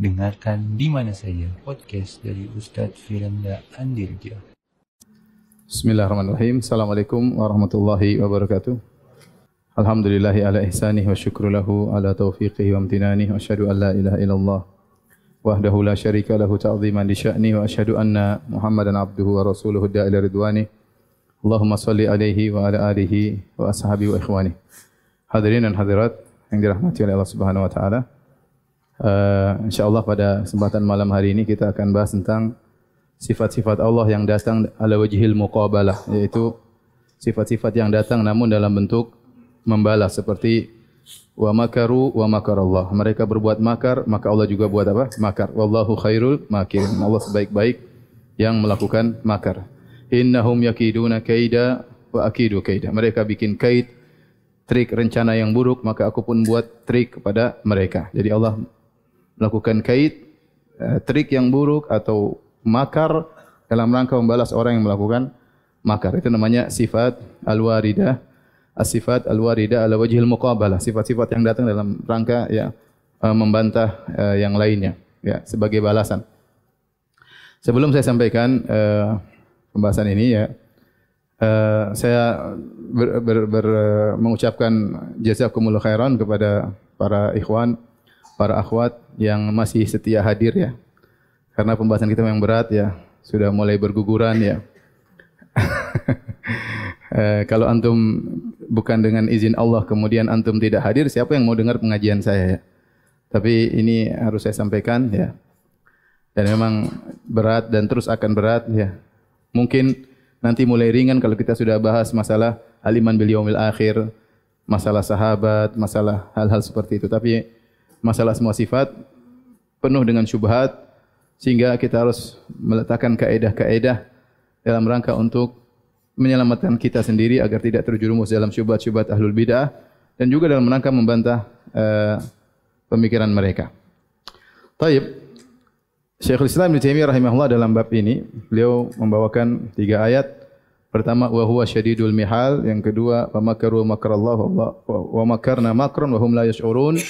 Dengarkan di mana saja podcast dari Ustaz Firanda Andirja. Bismillahirrahmanirrahim. Assalamualaikum warahmatullahi wabarakatuh. Alhamdulillahi ala ihsanih wa syukru lahu ala taufiqihi wa amtinanih wa asyhadu an la ilaha illallah wahdahu la syarika lahu ta'ziman li sya'ni wa asyhadu anna Muhammadan abduhu wa rasuluhu da'ila ridwani. Allahumma salli alaihi wa ala alihi wa ashabi wa ikhwani. Hadirin dan hadirat yang dirahmati oleh Allah Subhanahu wa taala. Uh, insyaallah pada kesempatan malam hari ini kita akan bahas tentang sifat-sifat Allah yang datang ala wajhil muqabalah yaitu sifat-sifat yang datang namun dalam bentuk membalas seperti wa makaru wa makarallah. Mereka berbuat makar, maka Allah juga buat apa? Makar. Wallahu khairul makirin. Allah sebaik-baik yang melakukan makar. Innahum yakiduna kaida wa akidu kaida. Mereka bikin kait, trik rencana yang buruk, maka aku pun buat trik kepada mereka. Jadi Allah melakukan kait, eh, trik yang buruk atau makar dalam rangka membalas orang yang melakukan makar. Itu namanya sifat al-waridah as-sifat al-warida ala wajhil muqabalah, sifat-sifat yang datang dalam rangka ya uh, membantah uh, yang lainnya ya sebagai balasan. Sebelum saya sampaikan pembahasan ini ya saya ber, ber, ber, mengucapkan jazakumullah khairan kepada para ikhwan, para akhwat yang masih setia hadir ya. Karena pembahasan kita memang berat ya, sudah mulai berguguran ya. Eh, kalau antum bukan dengan izin Allah kemudian antum tidak hadir, siapa yang mau dengar pengajian saya ya? Tapi ini harus saya sampaikan ya. Dan memang berat dan terus akan berat ya. Mungkin nanti mulai ringan kalau kita sudah bahas masalah aliman bil yaumil akhir, masalah sahabat, masalah hal-hal seperti itu. Tapi masalah semua sifat penuh dengan syubhat sehingga kita harus meletakkan kaedah-kaedah dalam rangka untuk menyelamatkan kita sendiri agar tidak terjerumus dalam syubhat-syubhat ahlul bidah dan juga dalam rangka membantah uh, pemikiran mereka. Taib. Syekhul Islam Ibnu Taimiyah rahimahullah dalam bab ini beliau membawakan tiga ayat. Pertama wa huwa syadidul mihal, yang kedua wa makaru makrallahu wa makarna makran wa hum la yash'urun.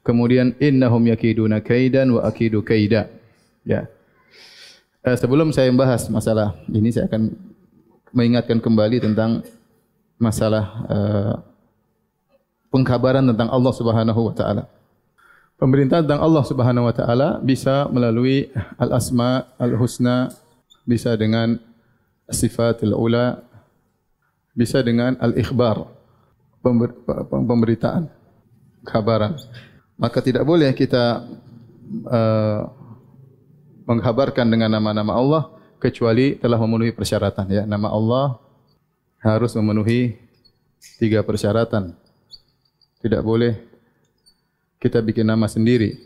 Kemudian innahum yakiduna kaidan wa akidu kaida. Ya. Uh, sebelum saya membahas masalah ini saya akan mengingatkan kembali tentang masalah uh, pengkabaran tentang Allah Subhanahu wa taala. Pemerintah tentang Allah Subhanahu wa taala bisa melalui al-asma al-husna, bisa dengan sifatul ula, bisa dengan al-ikhbar, pember, pemberitaan, kabaran. Maka tidak boleh kita uh, menghabarkan dengan nama-nama Allah kecuali telah memenuhi persyaratan. Ya nama Allah harus memenuhi tiga persyaratan. Tidak boleh kita bikin nama sendiri.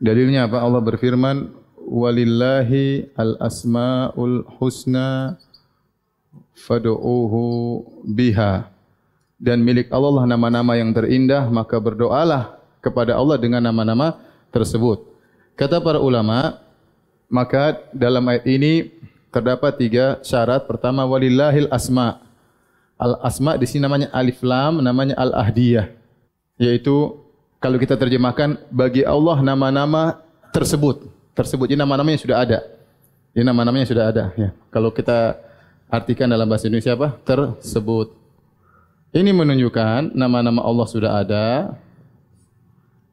Dalilnya apa? Allah berfirman walillahi al asmaul husna fad'uuhu biha. Dan milik Allah lah nama-nama yang terindah maka berdoalah kepada Allah dengan nama-nama tersebut kata para ulama maka dalam ayat ini terdapat tiga syarat. Pertama walillahil asma. Al asma di sini namanya alif lam, namanya al ahdiyah. Yaitu kalau kita terjemahkan bagi Allah nama-nama tersebut. Tersebut ini nama-namanya sudah ada. Ini nama-namanya sudah ada. Ya. Kalau kita artikan dalam bahasa Indonesia apa? Tersebut. Ini menunjukkan nama-nama Allah sudah ada.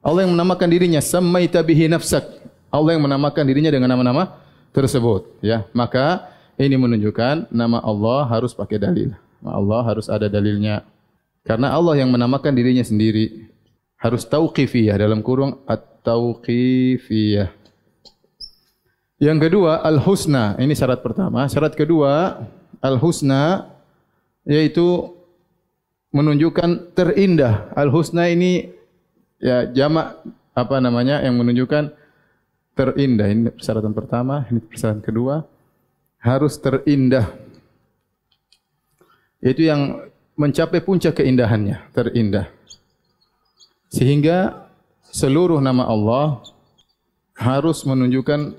Allah yang menamakan dirinya Samaita bihi nafsak. Allah yang menamakan dirinya dengan nama-nama tersebut ya. Maka ini menunjukkan nama Allah harus pakai dalil. Allah harus ada dalilnya. Karena Allah yang menamakan dirinya sendiri. Harus tauqifiyah dalam kurung at-tauqifiyah. Yang kedua al-husna. Ini syarat pertama. Syarat kedua al-husna yaitu menunjukkan terindah. Al-husna ini ya jamak apa namanya yang menunjukkan terindah. Ini persyaratan pertama, ini persyaratan kedua. Harus terindah. Itu yang mencapai puncak keindahannya, terindah. Sehingga seluruh nama Allah harus menunjukkan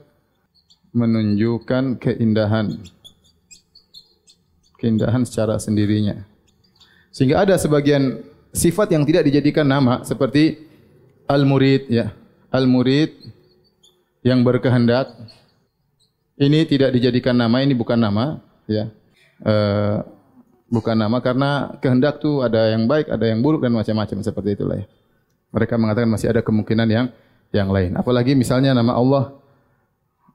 menunjukkan keindahan. Keindahan secara sendirinya. Sehingga ada sebagian sifat yang tidak dijadikan nama seperti al-murid ya. Al-murid yang berkehendak ini tidak dijadikan nama, ini bukan nama, ya. Uh, bukan nama karena kehendak tu ada yang baik, ada yang buruk dan macam-macam seperti itulah ya. Mereka mengatakan masih ada kemungkinan yang yang lain. Apalagi misalnya nama Allah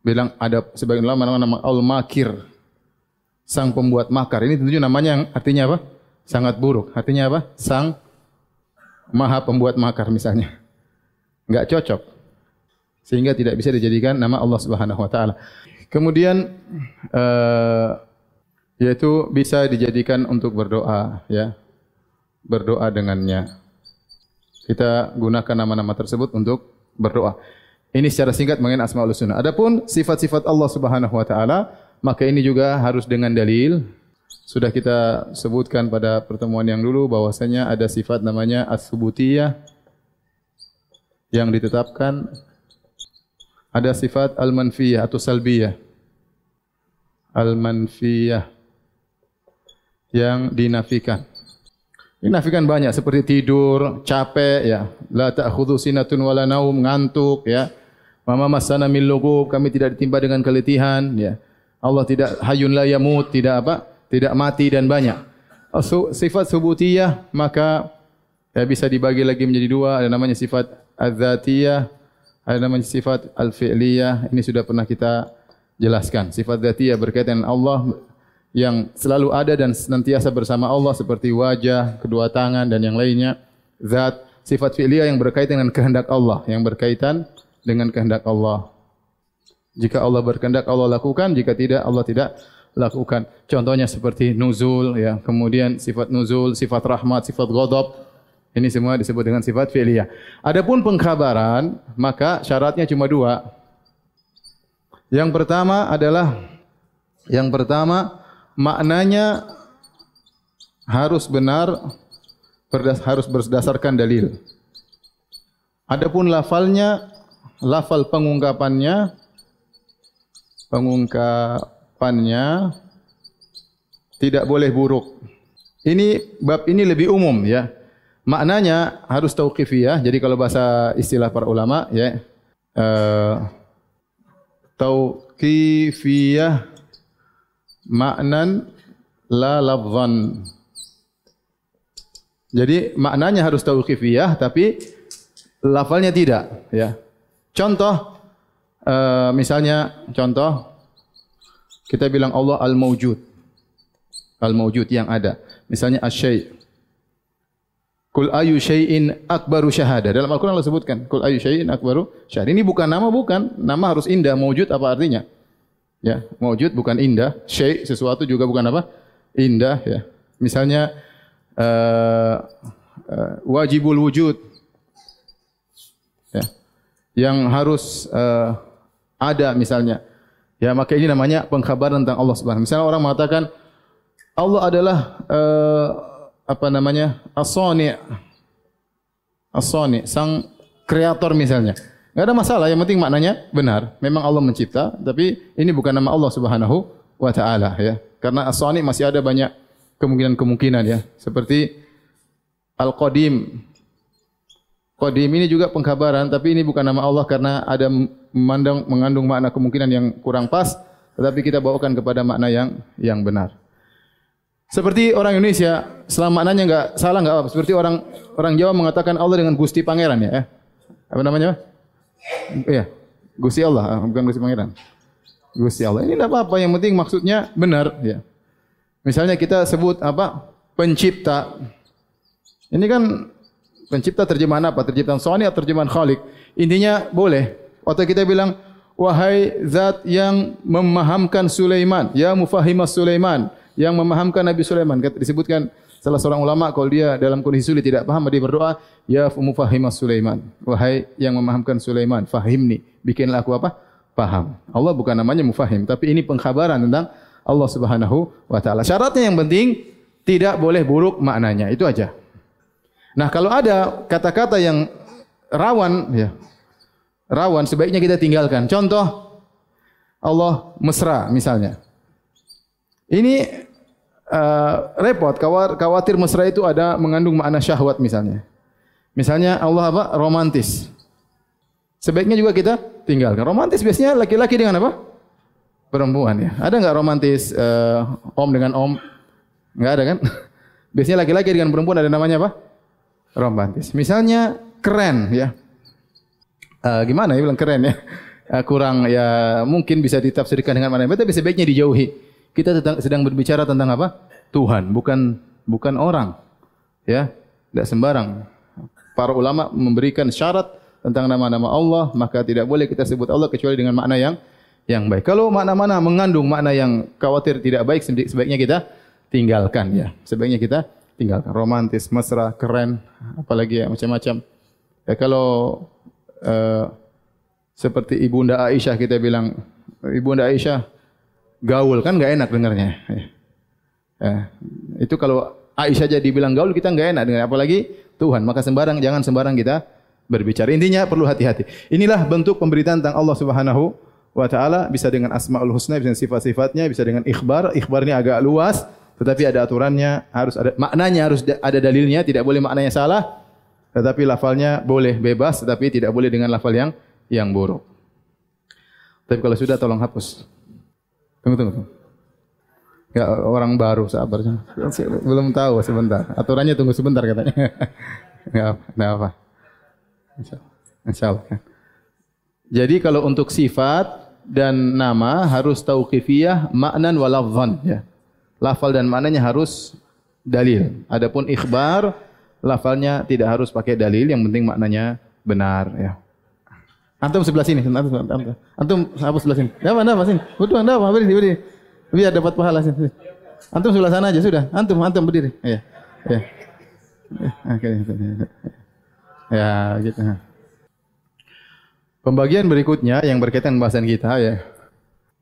bilang ada sebagian ulama nama, nama Al-Makir, sang pembuat makar. Ini tentunya namanya yang artinya apa? Sangat buruk. Artinya apa? Sang maha pembuat makar misalnya. Enggak cocok. Sehingga tidak bisa dijadikan nama Allah Subhanahu wa taala. Kemudian uh, yaitu bisa dijadikan untuk berdoa ya. Berdoa dengannya. Kita gunakan nama-nama tersebut untuk berdoa. Ini secara singkat mengenai asmaul husna. Adapun sifat-sifat Allah Subhanahu wa taala, maka ini juga harus dengan dalil. Sudah kita sebutkan pada pertemuan yang dulu bahwasanya ada sifat namanya as-subutiyah yang ditetapkan ada sifat al-manfiyah atau salbiyah. Al-manfiyah yang dinafikan. Dinafikan banyak seperti tidur, capek ya, la ta'khudhu sinatun wala naum, ngantuk ya. Mama masana min lughub, kami tidak ditimpa dengan keletihan ya. Allah tidak hayun la yamut, tidak apa? Tidak mati dan banyak. Sifat subutiyah maka ya, bisa dibagi lagi menjadi dua, ada namanya sifat az-zatiyah, ada namanya sifat al-fi'liyah. Ini sudah pernah kita jelaskan. Sifat zatiyah berkaitan dengan Allah yang selalu ada dan senantiasa bersama Allah seperti wajah, kedua tangan dan yang lainnya. Zat sifat fi'liyah yang berkaitan dengan kehendak Allah, yang berkaitan dengan kehendak Allah. Jika Allah berkehendak Allah lakukan, jika tidak Allah tidak lakukan. Contohnya seperti nuzul ya, kemudian sifat nuzul, sifat rahmat, sifat ghadab. Ini semua disebut dengan sifat fi'liyah. Adapun pengkhabaran, maka syaratnya cuma dua. Yang pertama adalah yang pertama maknanya harus benar berdas, harus berdasarkan dalil. Adapun lafalnya, lafal pengungkapannya, pengungkapannya tidak boleh buruk. Ini bab ini lebih umum ya. Maknanya harus tauqifiyah. Jadi kalau bahasa istilah para ulama ya, uh, tauqifiyah maknan la lafzan. Jadi maknanya harus tauqifiyah tapi lafalnya tidak, ya. Contoh uh, misalnya contoh kita bilang Allah al-maujud. Al-maujud yang ada. Misalnya asy-syai'. Kul ayu syai'in akbaru syahada. Dalam Al-Qur'an Allah sebutkan, kul ayu syai'in akbaru syahada. Ini bukan nama bukan, nama harus indah, maujud apa artinya? Ya, wujud bukan indah, syai sesuatu juga bukan apa? Indah ya. Misalnya uh, uh, wajibul wujud. Ya. Yang harus uh, ada misalnya. Ya, maka ini namanya pengkhabaran tentang Allah Subhanahu Misalnya orang mengatakan Allah adalah uh, apa namanya? As-Sani'. As-Sani', sang kreator misalnya. Enggak ada masalah, yang penting maknanya benar. Memang Allah mencipta, tapi ini bukan nama Allah Subhanahu wa taala ya. Karena As-Sani masih ada banyak kemungkinan-kemungkinan ya. Seperti Al-Qadim. Qadim ini juga pengkabaran, tapi ini bukan nama Allah karena ada memandang mengandung makna kemungkinan yang kurang pas, tetapi kita bawakan kepada makna yang yang benar. Seperti orang Indonesia, selama maknanya enggak salah enggak apa. Seperti orang orang Jawa mengatakan Allah dengan Gusti Pangeran ya. Eh? Apa namanya? Iya. Gusti Allah, ah, bukan Gusti Pangeran. Gusti Allah. Ini tidak apa-apa, yang penting maksudnya benar. Ya. Misalnya kita sebut apa? Pencipta. Ini kan pencipta terjemahan apa? Terjemahan Sony atau terjemahan Khalik? Intinya boleh. Atau kita bilang, wahai zat yang memahamkan Sulaiman, ya mufahimas Sulaiman, yang memahamkan Nabi Sulaiman. Disebutkan salah seorang ulama kalau dia dalam kondisi sulit tidak paham dia berdoa ya mufahimas Sulaiman. Wahai yang memahamkan Sulaiman fahimni. Bikinlah aku apa? Paham Allah bukan namanya mufahim tapi ini pengkhabaran tentang Allah Subhanahu wa taala. Syaratnya yang penting tidak boleh buruk maknanya. Itu aja. Nah kalau ada kata-kata yang rawan ya rawan sebaiknya kita tinggalkan. Contoh Allah mesra misalnya. Ini uh, repot khawatir mesra itu ada mengandung makna syahwat misalnya. Misalnya Allah apa? romantis. Sebaiknya juga kita tinggalkan. Romantis biasanya laki-laki dengan apa? Perempuan ya. Ada enggak romantis uh, om dengan om? Enggak ada kan? Biasanya laki-laki dengan perempuan ada namanya apa? Romantis. Misalnya keren ya. Uh, gimana ya bilang keren ya? Uh, kurang ya mungkin bisa ditafsirkan dengan mana tapi sebaiknya dijauhi. Kita sedang berbicara tentang apa? Tuhan, bukan bukan orang. Ya, tidak sembarang. Para ulama memberikan syarat tentang nama-nama Allah, maka tidak boleh kita sebut Allah kecuali dengan makna yang yang baik. Kalau makna-mana mengandung makna yang khawatir tidak baik, sebaiknya kita tinggalkan ya. Sebaiknya kita tinggalkan. Romantis, mesra, keren, apalagi ya macam-macam. Ya kalau uh, seperti ibunda Aisyah kita bilang ibunda Aisyah gaul kan enggak enak dengarnya. Ya. ya. Itu kalau Aisyah jadi bilang gaul kita enggak enak dengar apalagi Tuhan. Maka sembarang jangan sembarang kita berbicara. Intinya perlu hati-hati. Inilah bentuk pemberitaan tentang Allah Subhanahu wa taala bisa dengan asmaul husna, bisa dengan sifat-sifatnya, bisa dengan ikhbar. Ikhbar ini agak luas tetapi ada aturannya, harus ada maknanya harus ada dalilnya, tidak boleh maknanya salah. Tetapi lafalnya boleh bebas tetapi tidak boleh dengan lafal yang yang buruk. Tapi kalau sudah tolong hapus. Tunggu tunggu. tunggu. Ya, orang baru sabar. Belum tahu sebentar. Aturannya tunggu sebentar katanya. Enggak apa, apa. Insyaallah. Jadi kalau untuk sifat dan nama harus tauqifiyah maknan wa lafzan ya lafal dan maknanya harus dalil. Adapun ikhbar, lafalnya tidak harus pakai dalil, yang penting maknanya benar ya. Antum sebelah sini, antum, antum, antum apa sebelah sini? Apa, apa sini? Butuh anda apa? Berdiri, berdiri. Biar dapat pahala sini. Antum sebelah sana aja sudah. Antum, antum berdiri. Ya, ya. Oke, ya gitu. Pembagian berikutnya yang berkaitan bahasan kita ya.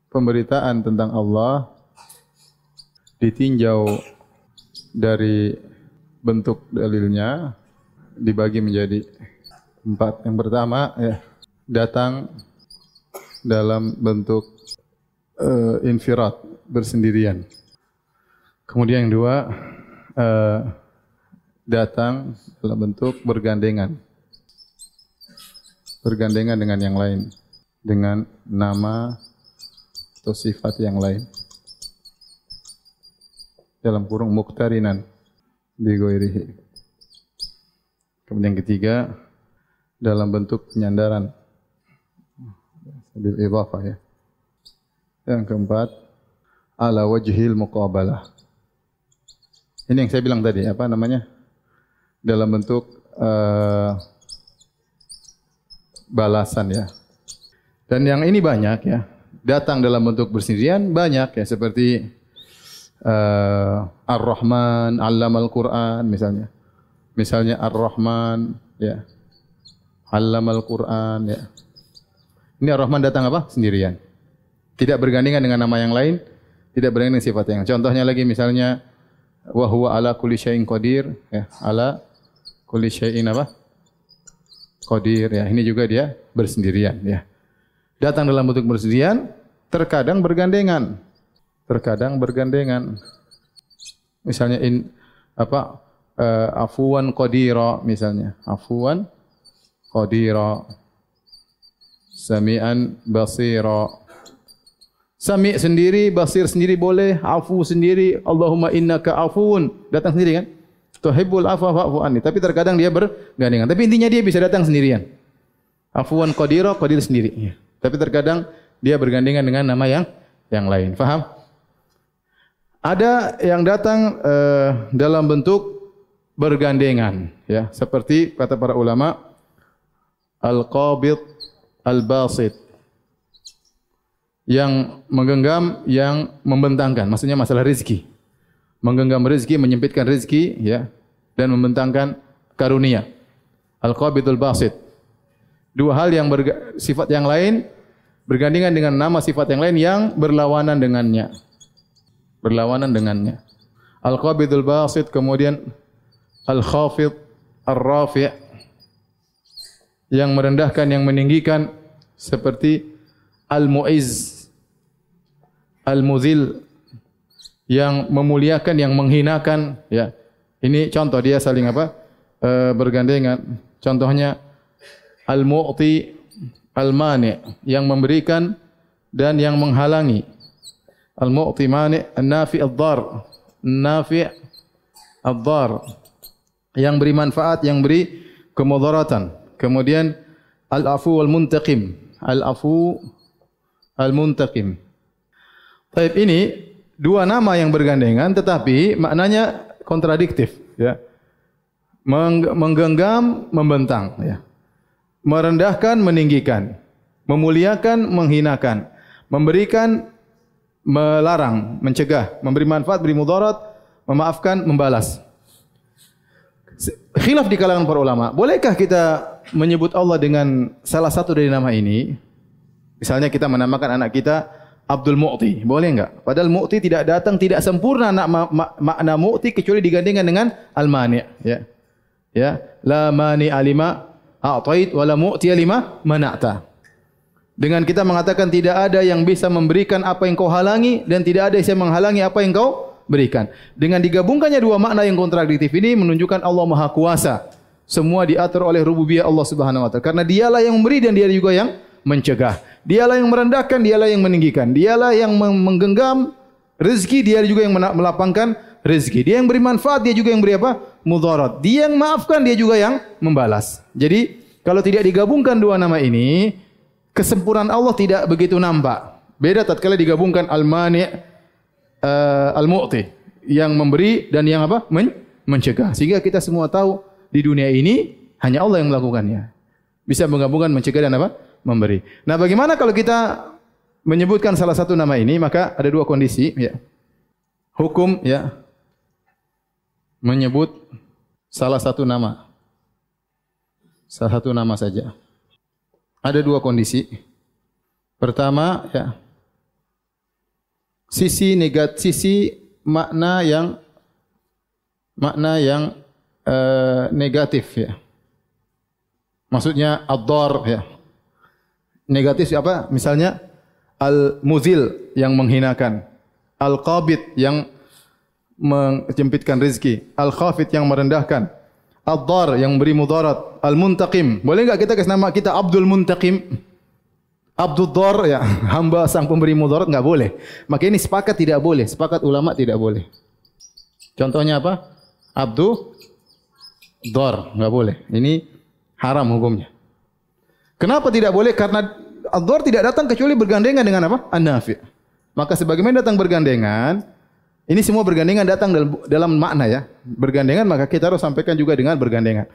Pemberitaan tentang Allah ditinjau dari bentuk dalilnya dibagi menjadi empat. Yang pertama ya datang dalam bentuk uh, infirat bersendirian. Kemudian yang dua uh, datang dalam bentuk bergandengan. Bergandengan dengan yang lain dengan nama atau sifat yang lain dalam kurung muktarinan bi ghairihi. Kemudian ketiga dalam bentuk penyandaran bil idhafah ya. Yang keempat ala wajhil muqabalah. Ini yang saya bilang tadi apa namanya? Dalam bentuk uh, balasan ya. Dan yang ini banyak ya. Datang dalam bentuk bersendirian banyak ya seperti uh, Ar-Rahman, Allamal Quran misalnya. Misalnya Ar-Rahman, ya. Allamal Quran, ya. Ini Ar-Rahman datang apa? Sendirian. Tidak bergandingan dengan nama yang lain, tidak bergandingan dengan sifat yang. Contohnya lagi misalnya wa huwa ala kulli syai'in qadir, ya. Ala kulli syai'in apa? Qadir, ya. Ini juga dia bersendirian, ya. Datang dalam bentuk bersendirian, terkadang bergandengan terkadang bergandengan. Misalnya in apa uh, afuwan qadira misalnya. Afuwan qadira. Sami'an basira. Sami' sendiri, basir sendiri boleh, afu sendiri, Allahumma innaka afuun. Datang sendiri kan? Tuhibbul afwa fa'fu anni. Tapi terkadang dia bergandengan. Tapi intinya dia bisa datang sendirian. Afuwan qadira, qadir sendiri. Ya. Tapi terkadang dia bergandengan dengan nama yang yang lain. Faham? Ada yang datang uh, dalam bentuk bergandengan, ya, seperti kata para ulama al-qabid al-basit yang menggenggam yang membentangkan, maksudnya masalah rezeki. Menggenggam rezeki, menyempitkan rezeki, ya, dan membentangkan karunia. Al-qabidul basit. Dua hal yang sifat yang lain bergandengan dengan nama sifat yang lain yang berlawanan dengannya berlawanan dengannya. Al-qabidul basit kemudian al-khafid ar-rafi' yang merendahkan yang meninggikan seperti al-mu'izz al-muzil yang memuliakan yang menghinakan ya. Ini contoh dia saling apa? E, bergandengan. Contohnya al-mu'ti al-mani yang memberikan dan yang menghalangi. Al-mu'ti mani, an-nafi ad-dar. Nafi ad-dar. Yang beri manfaat, yang beri kemudaratan. Kemudian al-afu wal muntaqim. Al-afu al-muntaqim. Baik ini dua nama yang bergandengan tetapi maknanya kontradiktif ya. Menggenggam, membentang ya. Merendahkan, meninggikan. Memuliakan, menghinakan. Memberikan, melarang, mencegah, memberi manfaat, beri mudarat, memaafkan, membalas. Khilaf di kalangan para ulama. Bolehkah kita menyebut Allah dengan salah satu dari nama ini? Misalnya kita menamakan anak kita Abdul Mu'ti. Boleh enggak? Padahal Mu'ti tidak datang, tidak sempurna nak ma ma makna Mu'ti kecuali digandingkan dengan Al-Mani'. Ya. Ya. La mani alima a'tait wa la mu'ti alima mana'ta. Dengan kita mengatakan tidak ada yang bisa memberikan apa yang kau halangi dan tidak ada yang menghalangi apa yang kau berikan. Dengan digabungkannya dua makna yang kontradiktif ini menunjukkan Allah Maha Kuasa. Semua diatur oleh rububiyah Allah Subhanahu wa taala. Karena dialah yang memberi dan dia juga yang mencegah. Dialah yang merendahkan, dialah yang meninggikan. Dialah yang menggenggam rezeki, dia juga yang melapangkan rezeki. Dia yang beri manfaat, dia juga yang beri apa? Mudarat. Dia yang maafkan, dia juga yang membalas. Jadi, kalau tidak digabungkan dua nama ini, kesempurnaan Allah tidak begitu nampak. Beda tatkala digabungkan Al-Mani' uh, Al-Mu'ti yang memberi dan yang apa? Men mencegah. Sehingga kita semua tahu di dunia ini hanya Allah yang melakukannya. Bisa menggabungkan mencegah dan apa? memberi. Nah, bagaimana kalau kita menyebutkan salah satu nama ini, maka ada dua kondisi, ya. Hukum, ya, menyebut salah satu nama. Salah satu nama saja. Ada dua kondisi. Pertama, ya, sisi negatif, sisi makna yang makna yang uh, negatif, ya. Maksudnya ad-dar, ya negatif apa? Misalnya al-muzil yang menghinakan, al-qabid yang menjempitkan rezeki, al-khafid yang merendahkan, ad-dar yang beri mudarat, al-muntaqim. Boleh enggak kita kasih nama kita Abdul Muntaqim? Abdul Dar ya, hamba sang pemberi mudarat enggak boleh. Maka ini sepakat tidak boleh, sepakat ulama tidak boleh. Contohnya apa? Abdul Dar enggak boleh. Ini haram hukumnya. Kenapa tidak boleh? Karena Ad-Dhar tidak datang kecuali bergandengan dengan apa? An-Nafi. Maka sebagaimana datang bergandengan, ini semua bergandengan datang dalam, dalam makna ya. Bergandengan maka kita harus sampaikan juga dengan bergandengan.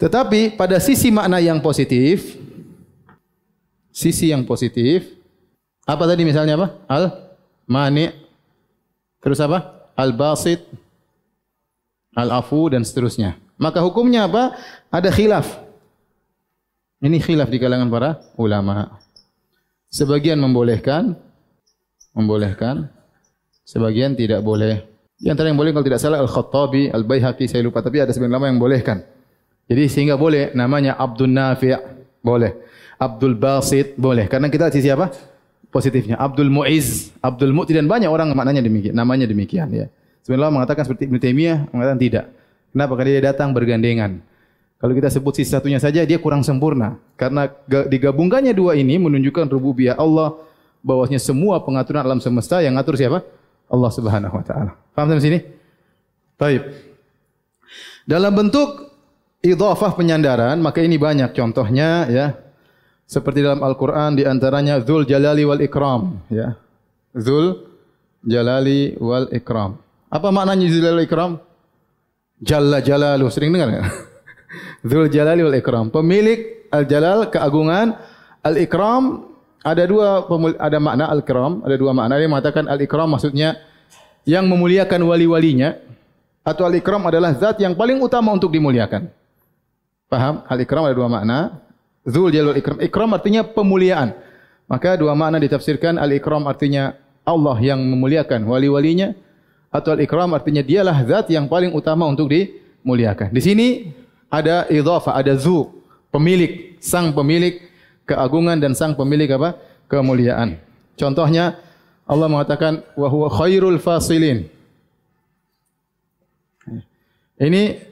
Tetapi pada sisi makna yang positif, sisi yang positif, apa tadi misalnya apa? Al-Mani, terus apa? Al-Basit, Al-Afu dan seterusnya. Maka hukumnya apa? Ada khilaf. Ini khilaf di kalangan para ulama. Sebagian membolehkan, membolehkan. Sebagian tidak boleh. Di antara yang boleh kalau tidak salah Al-Khattabi, Al-Baihaqi, saya lupa. Tapi ada sebagian ulama yang bolehkan. Jadi sehingga boleh namanya Abdul Nafi' boleh. Abdul Basit boleh. Karena kita sisi apa? Positifnya. Abdul Mu'iz, Abdul Mu'ti dan banyak orang maknanya demikian. Namanya demikian. Ya. Sebenarnya mengatakan seperti Ibn Taymiyah, mengatakan tidak. Kenapa? Karena dia datang bergandengan. Kalau kita sebut sisi satunya saja dia kurang sempurna. Karena digabungkannya dua ini menunjukkan rububiyah Allah bahwasanya semua pengaturan alam semesta yang ngatur siapa? Allah Subhanahu wa taala. Paham sampai sini? Baik. Dalam bentuk idhafah penyandaran, maka ini banyak contohnya ya. Seperti dalam Al-Qur'an di antaranya Dzul Jalali wal Ikram ya. Dzul Jalali wal Ikram. Apa maknanya Dzul Jalali wal Ikram? Jalla Jalalu. Sering dengar enggak? Dzul Jalali wal Ikram. Pemilik Al Jalal keagungan Al Ikram ada dua ada makna Al Ikram, ada dua makna. Dia mengatakan Al Ikram maksudnya yang memuliakan wali-walinya atau Al Ikram adalah zat yang paling utama untuk dimuliakan. Paham? Al Ikram ada dua makna. Dzul Jalal wal Ikram. Ikram artinya pemuliaan. Maka dua makna ditafsirkan Al Ikram artinya Allah yang memuliakan wali-walinya atau Al Ikram artinya dialah zat yang paling utama untuk dimuliakan. Di sini ada idhafa, ada zu, pemilik, sang pemilik keagungan dan sang pemilik apa? kemuliaan. Contohnya Allah mengatakan wa huwa khairul fasilin. Ini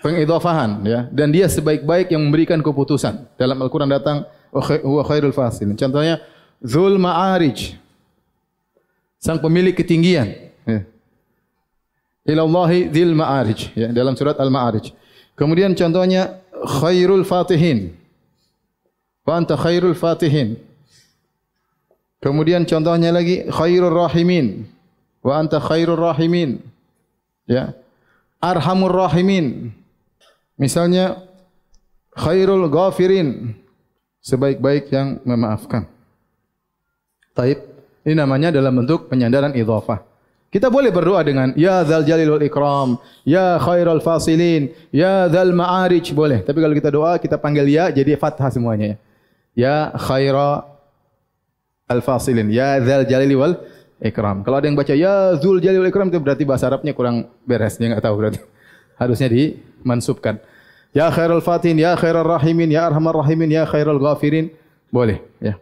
pengidhafahan ya dan dia sebaik-baik yang memberikan keputusan. Dalam Al-Qur'an datang huwa khairul fasilin. Contohnya Zul Ma'arij. Sang pemilik ketinggian. Ya. Ilallahi dzil ma'arij ya dalam surat Al-Ma'arij. Kemudian contohnya khairul fatihin. Wa anta khairul fatihin. Kemudian contohnya lagi khairur rahimin. Wa anta khairur rahimin. Ya. Arhamur rahimin. Misalnya khairul ghafirin. Sebaik-baik yang memaafkan. Taib. Ini namanya dalam bentuk penyandaran idhafah. Kita boleh berdoa dengan ya dzal jalil wal ikram, ya khairul fasilin, ya dzal ma'arij boleh. Tapi kalau kita doa kita panggil ya jadi fathah semuanya ya. Ya khaira al fasilin, ya dzal jalil wal ikram. Kalau ada yang baca ya dzul jalil wal ikram itu berarti bahasa Arabnya kurang beres, dia enggak tahu berarti. Harusnya dimansubkan. Ya khairul fatin, ya khairul rahimin, ya arhamar rahimin, ya khairul ghafirin. Boleh ya.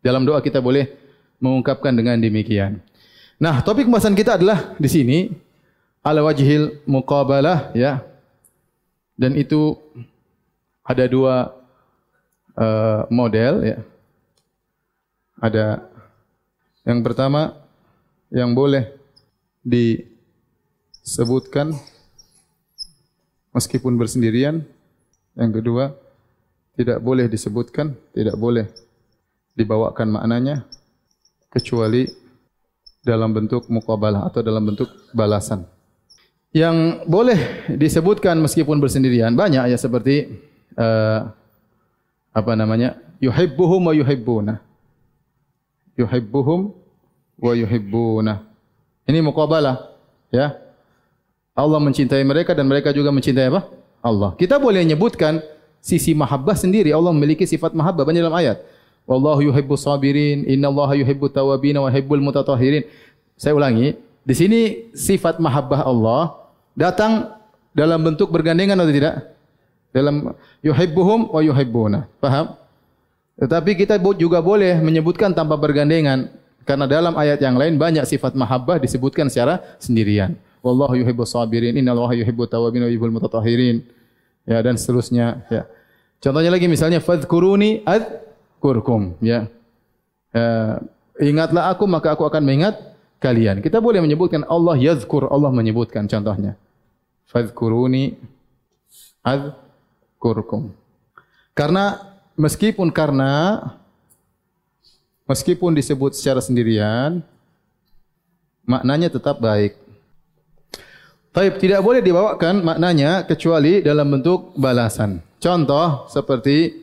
Dalam doa kita boleh mengungkapkan dengan demikian. Nah, topik pembahasan kita adalah di sini ala wajhil muqabalah ya. Dan itu ada dua uh, model ya. Ada yang pertama yang boleh disebutkan meskipun bersendirian. Yang kedua tidak boleh disebutkan, tidak boleh dibawakan maknanya kecuali dalam bentuk mukabalah atau dalam bentuk balasan. Yang boleh disebutkan meskipun bersendirian banyak ya seperti uh, apa namanya yuhibbuhum wa yuhibbuna. Yuhibbuhum wa yuhibbuna. Ini mukabalah ya. Allah mencintai mereka dan mereka juga mencintai apa? Allah. Kita boleh menyebutkan sisi mahabbah sendiri. Allah memiliki sifat mahabbah banyak dalam ayat. Wallahu yuhibbu sabirin, innallaha yuhibbu tawabin wa yuhibbul mutatahhirin. Saya ulangi, di sini sifat mahabbah Allah datang dalam bentuk bergandengan atau tidak? Dalam yuhibbuhum wa yuhibbuna. Paham? Tetapi kita juga boleh menyebutkan tanpa bergandengan karena dalam ayat yang lain banyak sifat mahabbah disebutkan secara sendirian. Wallahu yuhibbu sabirin, innallaha yuhibbu tawabin wa yuhibbul mutatahhirin. Ya dan seterusnya, ya. Contohnya lagi misalnya fadhkuruni ad kurkum ya. Uh, ingatlah aku maka aku akan mengingat kalian. Kita boleh menyebutkan Allah yazkur Allah menyebutkan contohnya. Fadhkuruni azkurkum. Karena meskipun karena meskipun disebut secara sendirian maknanya tetap baik. Taib tidak boleh dibawakan maknanya kecuali dalam bentuk balasan. Contoh seperti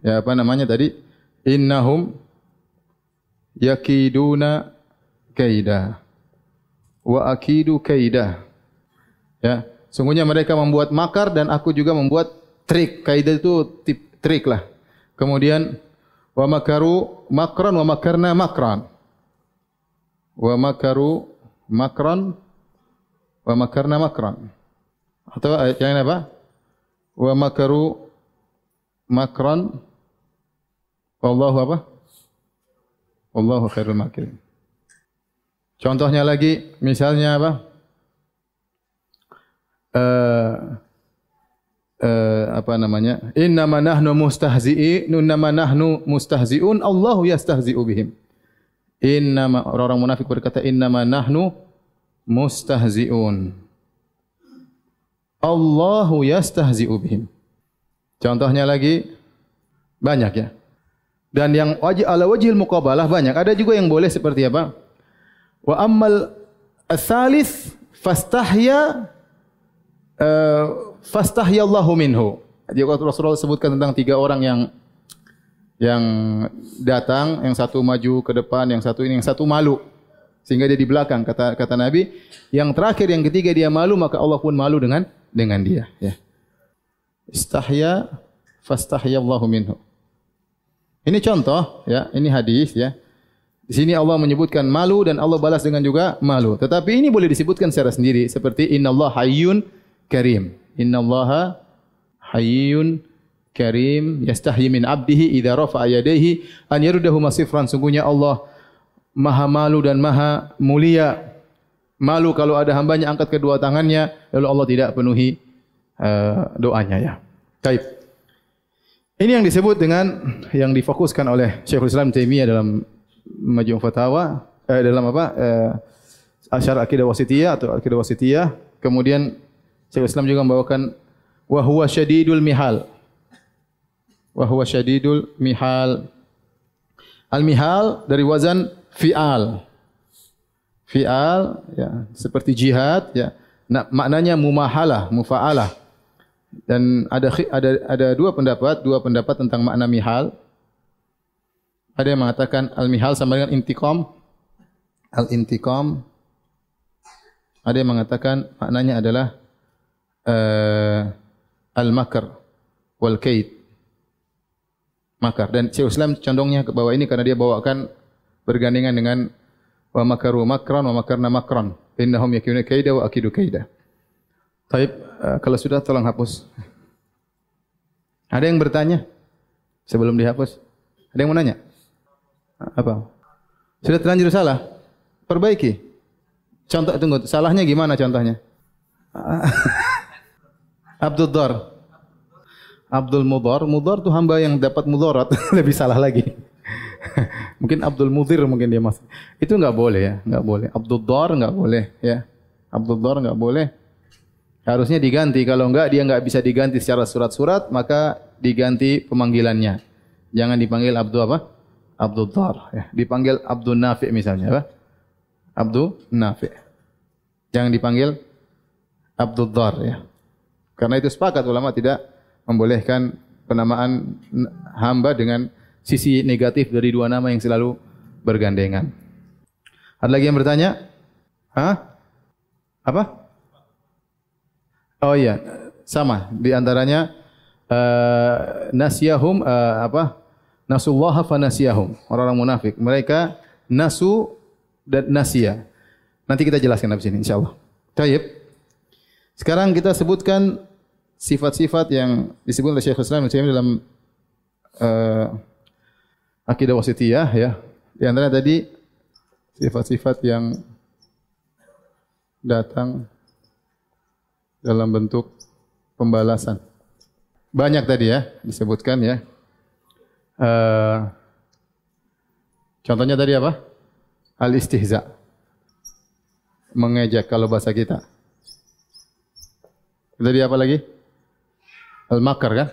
ya apa namanya tadi? Innahum yakiduna kaida. Wa akidu kaida. Ya sungguhnya mereka membuat makar dan aku juga membuat trik. Kaida itu tip, trik lah. Kemudian wa makaru makran wa makarna makran. Wa makaru makran wa makarna makran. Atau yang apa? Wa makaru makran. Wallahu apa? Wallahu khairul makirin. Contohnya lagi misalnya apa? Uh, uh, apa namanya? Inna ma nahnu mustahzi'i inna ma nahnu mustahzi'un Allahu yastahzi'u bihim. Inna ma orang munafik berkata inna ma nahnu mustahzi'un Allahu yastahzi'u bihim Contohnya lagi banyak ya. Dan yang wajib ala wajhil muqabalah banyak. Ada juga yang boleh seperti apa? Wa ammal ats-tsalits fastahya uh, fastahya Allahu minhu. Jadi Rasulullah sebutkan tentang tiga orang yang yang datang, yang satu maju ke depan, yang satu ini, yang satu malu. Sehingga dia di belakang kata kata Nabi, yang terakhir yang ketiga dia malu maka Allah pun malu dengan dengan dia, ya istahya fastahya Allahu minhu. Ini contoh ya, ini hadis ya. Di sini Allah menyebutkan malu dan Allah balas dengan juga malu. Tetapi ini boleh disebutkan secara sendiri seperti innallaha hayyun karim. Innallaha hayyun karim yastahyi min 'abdihi idza rafa'a yadayhi an masifran. Sungguhnya Allah Maha malu dan maha mulia. Malu kalau ada hambanya angkat kedua tangannya lalu Allah tidak penuhi uh, doanya ya. Baik. Ini yang disebut dengan yang difokuskan oleh Syekhul Islam Taimiyah dalam Majmu' Fatawa eh, dalam apa? Eh, Asyar Akidah Wasitiyah atau Akidah Wasitiyah. Kemudian Syekhul Islam juga membawakan wa huwa syadidul mihal. Wa huwa syadidul mihal. Al-mihal dari wazan fi'al. Fi'al ya seperti jihad ya. Nak, maknanya mumahalah, mufa'alah. Dan ada ada ada dua pendapat, dua pendapat tentang makna mihal. Ada yang mengatakan al-mihal sama dengan intiqam. Al-intiqam. Ada yang mengatakan maknanya adalah uh, al-makar wal kaid. Makar dan Syekh Islam condongnya ke bawah ini karena dia bawakan bergandengan dengan wa makaru makran wa makarna makran innahum yakuna kaida wa akidu kaida. Baik, uh, kalau sudah tolong hapus. Ada yang bertanya sebelum dihapus? Ada yang mau nanya? Apa? Sudah terlanjur salah? Perbaiki. Contoh tunggu, salahnya gimana contohnya? Abdul Dar. Abdul Mudar, Mudar itu hamba yang dapat mudarat, lebih salah lagi. mungkin Abdul Mudir mungkin dia masuk. Itu enggak boleh ya, enggak boleh. Abdul Dar enggak boleh ya. Abdul Dar enggak boleh. Harusnya diganti. Kalau enggak dia enggak bisa diganti secara surat-surat, maka diganti pemanggilannya. Jangan dipanggil Abdul apa? Abdul Dar. Ya. Dipanggil Abdul Nafi misalnya. Apa? Abdul Nafi. Jangan dipanggil Abdul Dar. Ya. Karena itu sepakat ulama tidak membolehkan penamaan hamba dengan sisi negatif dari dua nama yang selalu bergandengan. Ada lagi yang bertanya? Hah? Apa? Oh iya, sama. Di antaranya uh, nasiyahum uh, apa? Nasullah fa nasiyahum. Orang-orang munafik. Mereka nasu dan nasia. Nanti kita jelaskan di sini insyaallah. Baik. Sekarang kita sebutkan sifat-sifat yang disebut oleh Syekh Islam dalam uh, akidah wasitiyah ya. Di antara tadi sifat-sifat yang datang dalam bentuk pembalasan. Banyak tadi ya disebutkan ya. Uh, contohnya tadi apa? Al istihza. Mengejek kalau bahasa kita. Tadi apa lagi? Al makar kan?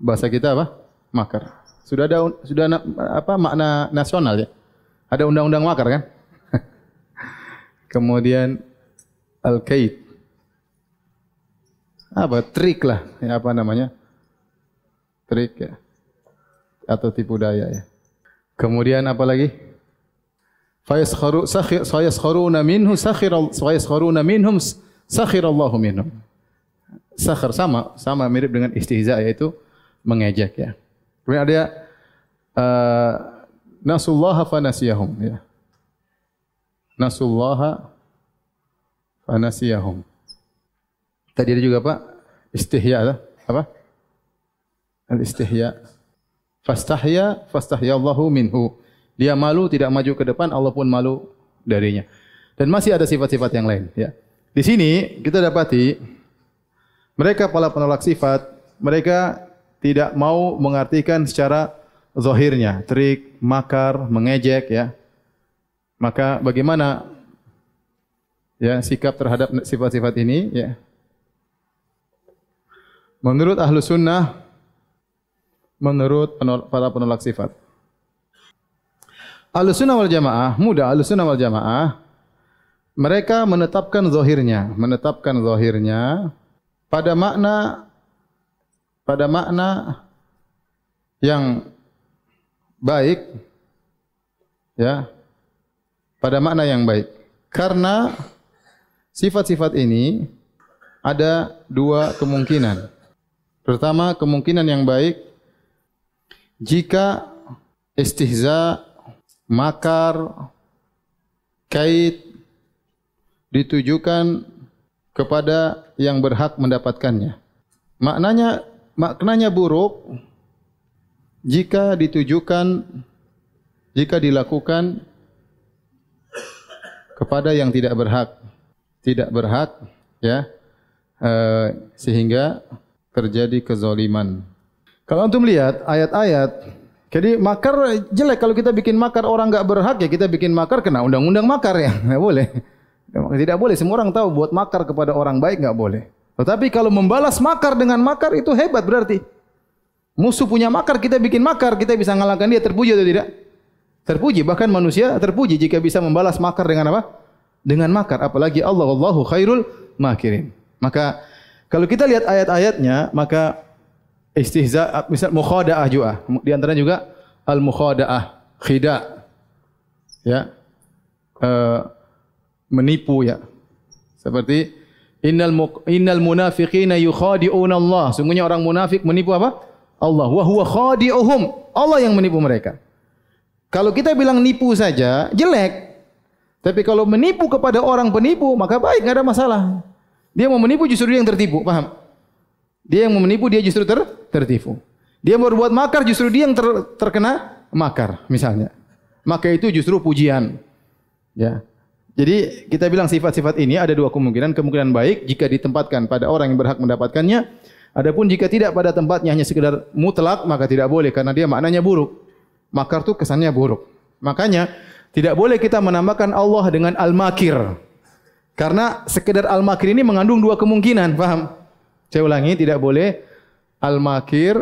Bahasa kita apa? Makar. Sudah ada sudah apa makna nasional ya? Ada undang-undang makar kan? Kemudian al-kaid. Apa? Trik lah ya apa namanya? Trik ya. Atau tipu daya ya. Kemudian apa lagi? Fayaskharu sakhir fayaskharuna minhu sakhir fayaskharuna minhum sakhir Allahu minhum. Sakhir sama sama mirip dengan istihza yaitu mengejek ya kemudian ada uh, nasullaha fanasiyahum ya nasullaha fanasiyahum Tadi ada juga apa? Istihya lah. Apa? Al-istihya. Fastahya, fastahya Allahu minhu. Dia malu, tidak maju ke depan, Allah pun malu darinya. Dan masih ada sifat-sifat yang lain. Ya. Di sini kita dapati, mereka para penolak sifat, mereka tidak mau mengartikan secara zahirnya, trik, makar, mengejek, ya. Maka bagaimana ya sikap terhadap sifat-sifat ini, ya? Menurut ahlu sunnah, menurut penol para penolak sifat. Ahlu sunnah wal jamaah, mudah ahlu sunnah wal jamaah, mereka menetapkan zahirnya, menetapkan zahirnya pada makna pada makna yang baik ya pada makna yang baik karena sifat-sifat ini ada dua kemungkinan Pertama, kemungkinan yang baik jika istihza, makar, kait ditujukan kepada yang berhak mendapatkannya. Maknanya maknanya buruk jika ditujukan jika dilakukan kepada yang tidak berhak. Tidak berhak ya. Uh, sehingga terjadi kezaliman Kalau antum lihat ayat-ayat, jadi makar jelek kalau kita bikin makar orang enggak berhak ya kita bikin makar kena undang-undang makar ya, enggak boleh. Tidak boleh semua orang tahu buat makar kepada orang baik enggak boleh. Tetapi kalau membalas makar dengan makar itu hebat berarti. Musuh punya makar kita bikin makar, kita bisa ngalahkan dia terpuji atau tidak? Terpuji bahkan manusia terpuji jika bisa membalas makar dengan apa? Dengan makar apalagi Allah Allahu khairul makirin. Maka kalau kita lihat ayat-ayatnya maka istihza misal mukhadaah juga di antara juga al mukhadaah khida ya uh, menipu ya seperti innal innal munafiqina yukhadi'una Allah sungguhnya orang munafik menipu apa Allah wa huwa khadi'uhum Allah yang menipu mereka kalau kita bilang nipu saja jelek tapi kalau menipu kepada orang penipu maka baik enggak ada masalah dia mau menipu justru dia yang tertipu paham dia yang menipu dia justru ter, tertipu. Dia mau berbuat makar justru dia yang ter, terkena makar misalnya. Maka itu justru pujian. Ya. Jadi kita bilang sifat-sifat ini ada dua kemungkinan. Kemungkinan baik jika ditempatkan pada orang yang berhak mendapatkannya. Adapun jika tidak pada tempatnya hanya sekedar mutlak maka tidak boleh karena dia maknanya buruk. Makar itu kesannya buruk. Makanya tidak boleh kita menambahkan Allah dengan al-makir. Karena sekedar al-makir ini mengandung dua kemungkinan, paham? Saya ulangi, tidak boleh al-makir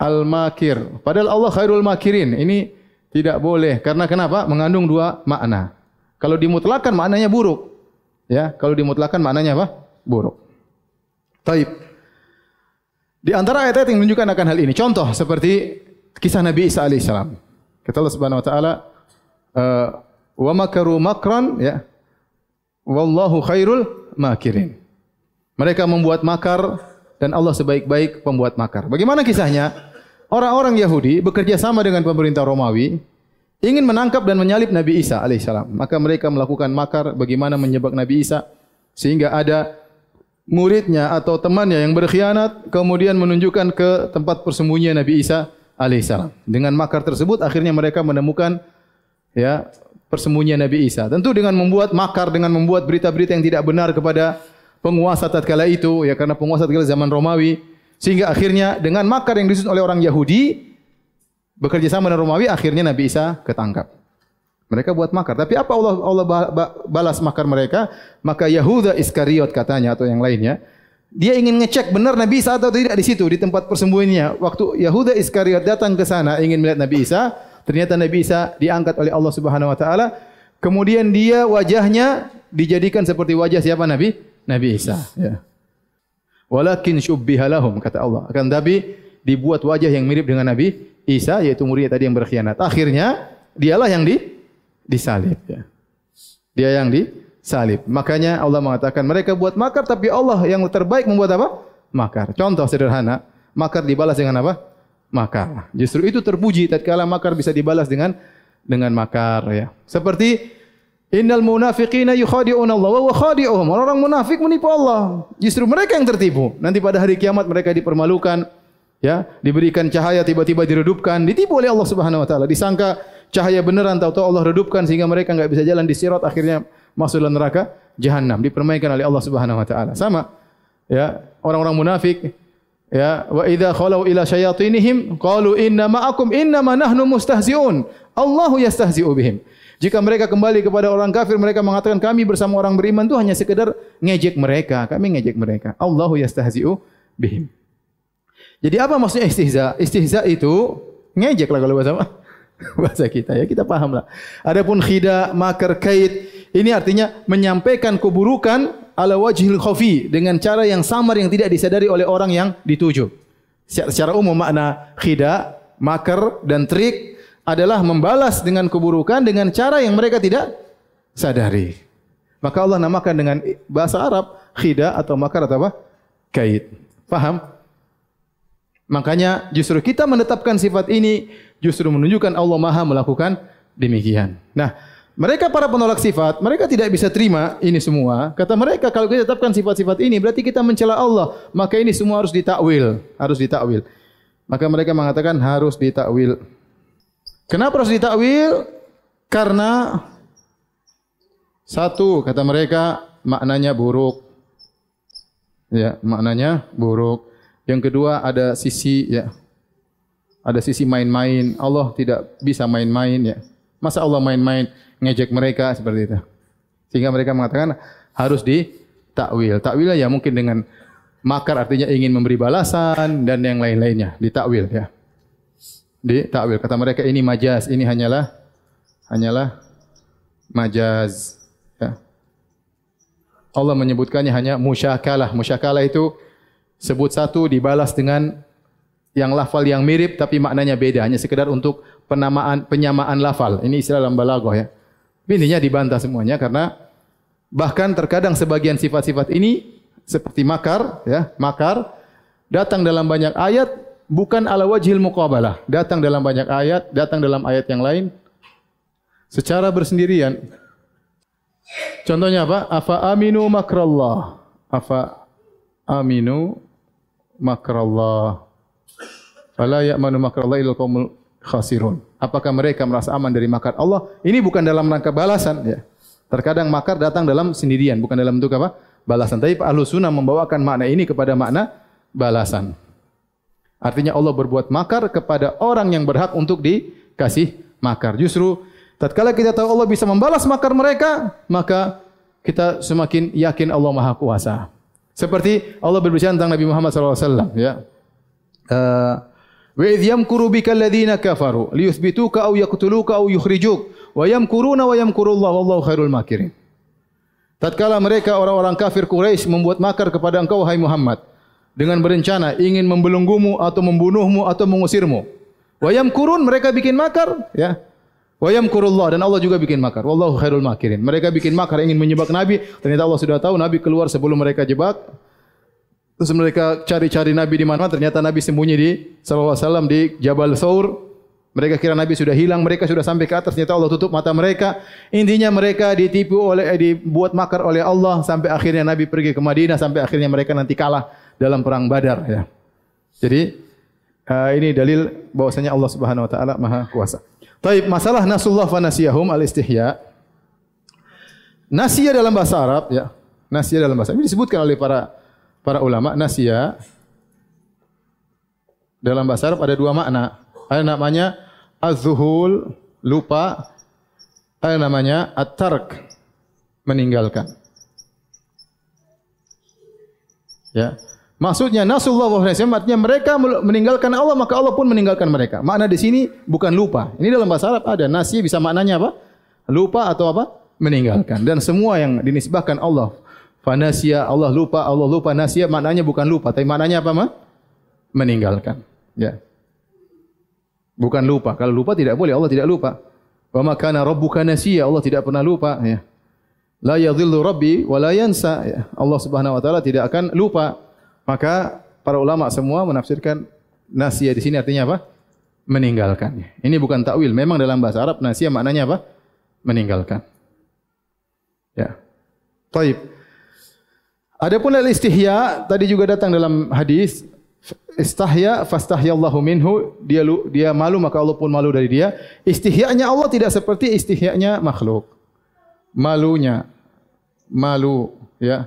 al-makir. Padahal Allah khairul makirin. Ini tidak boleh karena kenapa? Mengandung dua makna. Kalau dimutlakan maknanya buruk. Ya, kalau dimutlakan maknanya apa? Buruk. Taib. Di antara ayat-ayat yang menunjukkan akan hal ini, contoh seperti kisah Nabi Isa alaihissalam. Kata Allah Subhanahu wa taala, uh, "Wa makaru makran ya. Wallahu khairul makirin." Mereka membuat makar dan Allah sebaik-baik pembuat makar. Bagaimana kisahnya? Orang-orang Yahudi bekerja sama dengan pemerintah Romawi ingin menangkap dan menyalib Nabi Isa alaihissalam. Maka mereka melakukan makar bagaimana menyebab Nabi Isa sehingga ada muridnya atau temannya yang berkhianat kemudian menunjukkan ke tempat persembunyian Nabi Isa alaihissalam. Dengan makar tersebut akhirnya mereka menemukan ya persembunyian Nabi Isa. Tentu dengan membuat makar dengan membuat berita-berita yang tidak benar kepada penguasa tatkala itu ya karena penguasa tatkala zaman Romawi sehingga akhirnya dengan makar yang disusun oleh orang Yahudi bekerja sama dengan Romawi akhirnya Nabi Isa ketangkap. Mereka buat makar. Tapi apa Allah Allah balas makar mereka? Maka Yahuda Iskariot katanya atau yang lainnya, dia ingin ngecek benar Nabi Isa atau tidak di situ di tempat persembunyiannya. Waktu Yahuda Iskariot datang ke sana ingin melihat Nabi Isa, ternyata Nabi Isa diangkat oleh Allah Subhanahu wa taala. Kemudian dia wajahnya dijadikan seperti wajah siapa Nabi? Nabi Isa. Ya. Walakin syubbiha lahum kata Allah. Akan tapi dibuat wajah yang mirip dengan Nabi Isa yaitu murid tadi yang berkhianat. Akhirnya dialah yang di disalib ya. Dia yang disalib. Makanya Allah mengatakan mereka buat makar tapi Allah yang terbaik membuat apa? Makar. Contoh sederhana, makar dibalas dengan apa? Makar. Justru itu terpuji tatkala makar bisa dibalas dengan dengan makar ya. Seperti Innal munafiqina yukhadi'una Allah wa khadi'uhum. Orang munafik menipu Allah. Justru mereka yang tertipu. Nanti pada hari kiamat mereka dipermalukan, ya, diberikan cahaya tiba-tiba diredupkan, ditipu oleh Allah Subhanahu wa taala. Disangka cahaya beneran tahu-tahu Allah redupkan sehingga mereka enggak bisa jalan di sirat akhirnya masuk dalam neraka jahanam dipermainkan oleh Allah Subhanahu wa taala. Sama ya, orang-orang munafik ya, wa idza khalu ila syayatinihim qalu inna ma'akum inna ma nahnu mustahzi'un. Allahu yastahzi'u bihim. Jika mereka kembali kepada orang kafir, mereka mengatakan kami bersama orang beriman itu hanya sekedar ngejek mereka. Kami ngejek mereka. Allahu yastahzi'u bihim. Jadi apa maksudnya istihza? Istihza itu ngejek lah kalau bahasa bahasa kita ya kita paham lah. Adapun khida, makar, kait ini artinya menyampaikan keburukan ala wajhil khafi dengan cara yang samar yang tidak disadari oleh orang yang dituju. Secara umum makna khida, makar dan trik adalah membalas dengan keburukan dengan cara yang mereka tidak sadari. Maka Allah namakan dengan bahasa Arab khida atau makar atau apa? Kait. Faham? Makanya justru kita menetapkan sifat ini justru menunjukkan Allah Maha melakukan demikian. Nah, mereka para penolak sifat, mereka tidak bisa terima ini semua. Kata mereka kalau kita tetapkan sifat-sifat ini berarti kita mencela Allah, maka ini semua harus ditakwil, harus ditakwil. Maka mereka mengatakan harus ditakwil. Kenapa harus ditakwil? Karena satu kata mereka maknanya buruk. Ya, maknanya buruk. Yang kedua ada sisi ya ada sisi main-main. Allah tidak bisa main-main ya. Masa Allah main-main ngejek mereka seperti itu. Sehingga mereka mengatakan harus ditakwil. Takwilnya ya mungkin dengan makar artinya ingin memberi balasan dan yang lain-lainnya. Ditakwil ya. Ditakwil. Kata mereka ini majaz, ini hanyalah hanyalah majaz. Ya. Allah menyebutkannya hanya musyakalah. Musyakalah itu sebut satu dibalas dengan yang lafal yang mirip tapi maknanya beda. Hanya sekedar untuk penamaan penyamaan lafal. Ini istilah dalam balaghah ya. Intinya dibantah semuanya karena bahkan terkadang sebagian sifat-sifat ini seperti makar ya, makar datang dalam banyak ayat bukan ala wajhil muqabalah, datang dalam banyak ayat, datang dalam ayat yang lain secara bersendirian. Contohnya apa? Afa aminu makrallah. Afa aminu makrallah. Fala ya'manu makrallah illa qaumul khasirun. Apakah mereka merasa aman dari makar Allah? Ini bukan dalam rangka balasan ya. Terkadang makar datang dalam sendirian, bukan dalam bentuk apa? Balasan. Tapi Ahlu Sunnah membawakan makna ini kepada makna balasan. Artinya Allah berbuat makar kepada orang yang berhak untuk dikasih makar. Justru tatkala kita tahu Allah bisa membalas makar mereka, maka kita semakin yakin Allah Maha Kuasa. Seperti Allah berbicara tentang Nabi Muhammad SAW. Ya. Wa idh yamkuru bika alladhina kafaru liyuthbituka aw yaqtuluka aw yukhrijuk wa yamkuruna wa yamkurullahu wallahu khairul makirin. Tatkala mereka orang-orang kafir Quraisy membuat makar kepada engkau wahai Muhammad dengan berencana ingin membelenggumu atau membunuhmu atau mengusirmu. Wa yamkurun mereka bikin makar ya. Wa yamkurullah dan Allah juga bikin makar. Wallahu khairul makirin. Mereka bikin makar ingin menyebak Nabi, ternyata Allah sudah tahu Nabi keluar sebelum mereka jebak. Terus mereka cari-cari Nabi di mana? Ternyata Nabi sembunyi di sallallahu alaihi wasallam di Jabal Thawr. Mereka kira Nabi sudah hilang, mereka sudah sampai ke atas, ternyata Allah tutup mata mereka. Intinya mereka ditipu oleh eh, dibuat makar oleh Allah sampai akhirnya Nabi pergi ke Madinah sampai akhirnya mereka nanti kalah dalam perang Badar ya. Jadi uh, ini dalil bahwasanya Allah Subhanahu wa taala Maha Kuasa. Taib masalah nasullah fa nasiyahum al istihya. Nasiyah dalam bahasa Arab ya. Nasiyah dalam bahasa Arab. Ini disebutkan oleh para para ulama nasya dalam bahasa Arab ada dua makna. Ada namanya az-zuhul, lupa. Ada namanya at-tark, meninggalkan. Ya. Maksudnya nasullah wa artinya mereka meninggalkan Allah maka Allah pun meninggalkan mereka. Makna di sini bukan lupa. Ini dalam bahasa Arab ada nasi bisa maknanya apa? Lupa atau apa? Meninggalkan. Dan semua yang dinisbahkan Allah Fanasia Allah lupa, Allah lupa nasia maknanya bukan lupa, tapi maknanya apa mah? Meninggalkan. Ya. Bukan lupa. Kalau lupa tidak boleh, Allah tidak lupa. Wa ma kana rabbuka nasiya, Allah tidak pernah lupa, ya. La yadhillu rabbi wa la yansa. Ya. Allah Subhanahu wa taala tidak akan lupa. Maka para ulama semua menafsirkan nasia di sini artinya apa? Meninggalkan. Ini bukan takwil. Memang dalam bahasa Arab nasia maknanya apa? Meninggalkan. Ya. Taib. Adapun al istihya tadi juga datang dalam hadis istahya fastahyallahu minhu dia dia malu maka Allah pun malu dari dia istihyanya Allah tidak seperti istihyanya makhluk malunya malu ya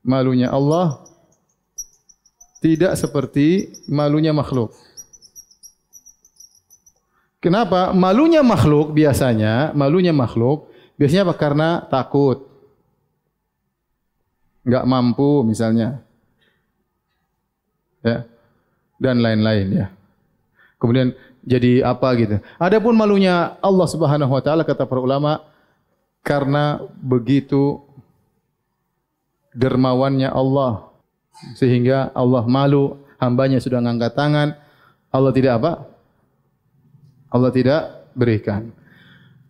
malunya Allah tidak seperti malunya makhluk kenapa malunya makhluk biasanya malunya makhluk biasanya apa karena takut enggak mampu misalnya. Ya. Dan lain-lain ya. Kemudian jadi apa gitu. Adapun malunya Allah Subhanahu wa taala kata para ulama karena begitu dermawannya Allah sehingga Allah malu hambanya sudah mengangkat tangan Allah tidak apa? Allah tidak berikan.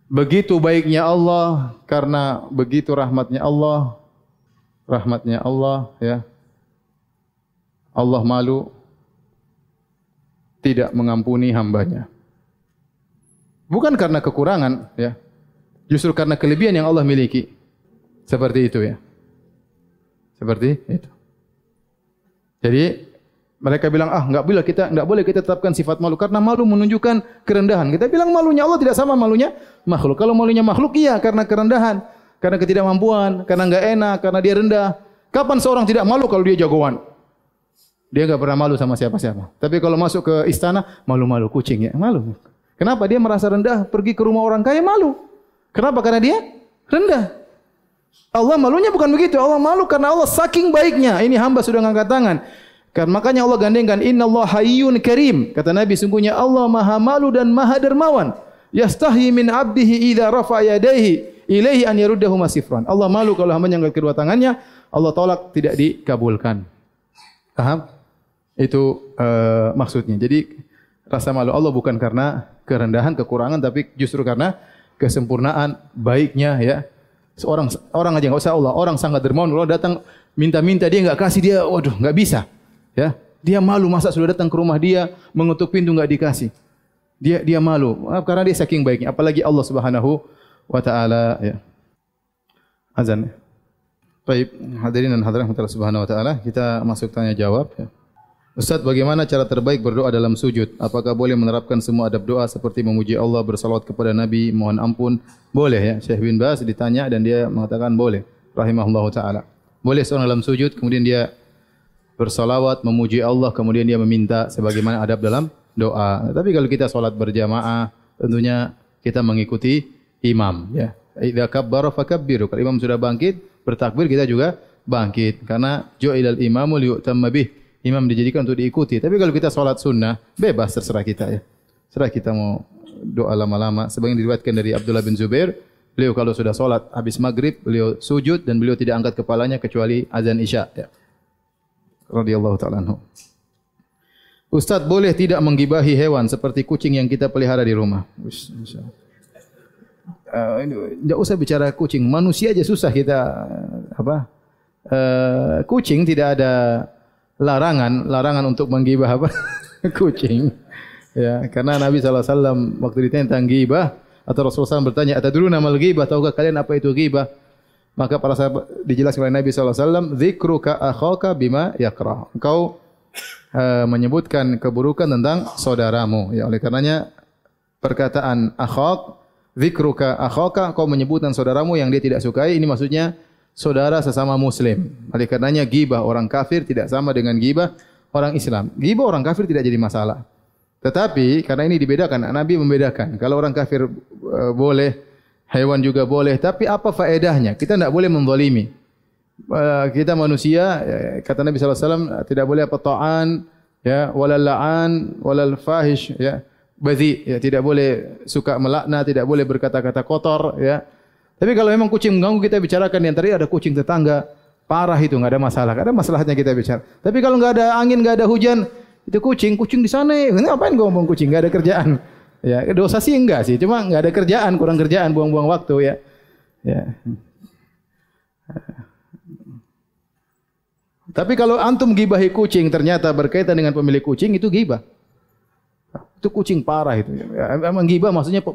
Begitu baiknya Allah karena begitu rahmatnya Allah rahmatnya Allah ya. Allah malu tidak mengampuni hambanya. Bukan karena kekurangan ya. Justru karena kelebihan yang Allah miliki. Seperti itu ya. Seperti itu. Jadi mereka bilang ah enggak boleh kita enggak boleh kita tetapkan sifat malu karena malu menunjukkan kerendahan. Kita bilang malunya Allah tidak sama malunya makhluk. Kalau malunya makhluk iya karena kerendahan karena ketidakmampuan, karena enggak enak, karena dia rendah. Kapan seorang tidak malu kalau dia jagoan? Dia enggak pernah malu sama siapa-siapa. Tapi kalau masuk ke istana, malu-malu kucing ya, malu. Kenapa dia merasa rendah pergi ke rumah orang kaya malu? Kenapa? Karena dia rendah. Allah malunya bukan begitu. Allah malu karena Allah saking baiknya. Ini hamba sudah ngangkat tangan. Kan makanya Allah gandengkan Inna Allah hayyun karim. Kata Nabi sungguhnya Allah maha malu dan maha dermawan. Yastahi min abdihi idza rafa yadayhi ilaihi an yaruddahu masifran. Allah malu kalau hamba angkat kedua tangannya, Allah tolak tidak dikabulkan. Paham? Itu uh, maksudnya. Jadi rasa malu Allah bukan karena kerendahan, kekurangan tapi justru karena kesempurnaan baiknya ya. Seorang orang aja enggak usah Allah, orang sangat dermawan Allah datang minta-minta dia enggak kasih dia, waduh enggak bisa. Ya. Dia malu masa sudah datang ke rumah dia mengetuk pintu enggak dikasih. Dia dia malu karena dia saking baiknya apalagi Allah Subhanahu wa taala ya. Azan. Baik, hadirin dan hadirat Subhanahu wa taala, kita masuk tanya jawab ya. Ustaz, bagaimana cara terbaik berdoa dalam sujud? Apakah boleh menerapkan semua adab doa seperti memuji Allah, bersalawat kepada Nabi, mohon ampun? Boleh ya. Syekh bin Bas ditanya dan dia mengatakan boleh. Rahimahullah ta'ala. Boleh seorang dalam sujud, kemudian dia bersalawat, memuji Allah, kemudian dia meminta sebagaimana adab dalam doa. Tapi kalau kita solat berjamaah, tentunya kita mengikuti imam. Ya. Idza kabbara fakabbiru. Kalau imam sudah bangkit, bertakbir kita juga bangkit. Karena ju'ilal imamu liyu'tamma bih imam dijadikan untuk diikuti. Tapi kalau kita solat sunnah, bebas terserah kita ya. Terserah kita mau doa lama-lama. Sebagian diriwayatkan dari Abdullah bin Zubair, beliau kalau sudah solat habis maghrib, beliau sujud dan beliau tidak angkat kepalanya kecuali azan isya. Ya. Radiyallahu ta'ala anhu. Ustaz boleh tidak menggibahi hewan seperti kucing yang kita pelihara di rumah? Tidak uh, usah bicara kucing, manusia aja susah kita apa? Uh, kucing tidak ada larangan larangan untuk menggibah apa? Kucing. Ya karena Nabi saw waktu ditanya tentang gibah atau Rasulullah SAW bertanya atadruna mal gibah? Tahukah kalian apa itu gibah? Maka para sahabat dijelaskan oleh Nabi saw dzikruka akhaka bima yakrah engkau uh, menyebutkan keburukan tentang saudaramu. Ya oleh karenanya perkataan akhak dzikruka akhaka kau menyebutkan saudaramu yang dia tidak sukai. Ini maksudnya saudara sesama muslim. Oleh karenanya gibah orang kafir tidak sama dengan gibah orang Islam. Gibah orang kafir tidak jadi masalah. Tetapi karena ini dibedakan, Nabi membedakan. Kalau orang kafir uh, boleh, hewan juga boleh. Tapi apa faedahnya? Kita tidak boleh menzalimi. Uh, kita manusia, ya, kata Nabi SAW, tidak boleh apa ta'an, ya, walal la'an, walal fahish, ya, bazi, ya, tidak boleh suka melakna, tidak boleh berkata-kata kotor, ya, tapi kalau memang kucing mengganggu kita bicarakan yang tadi ada kucing tetangga parah itu enggak ada masalah. Enggak ada masalahnya kita bicara. Tapi kalau enggak ada angin, enggak ada hujan, itu kucing, kucing di sana. Ngapain gua ngomong kucing? Enggak ada kerjaan. Ya, dosa sih enggak sih, cuma enggak ada kerjaan, kurang kerjaan, buang-buang waktu ya. Ya. Tapi kalau antum gibahi kucing ternyata berkaitan dengan pemilik kucing itu gibah. Itu kucing parah itu. Emang gibah maksudnya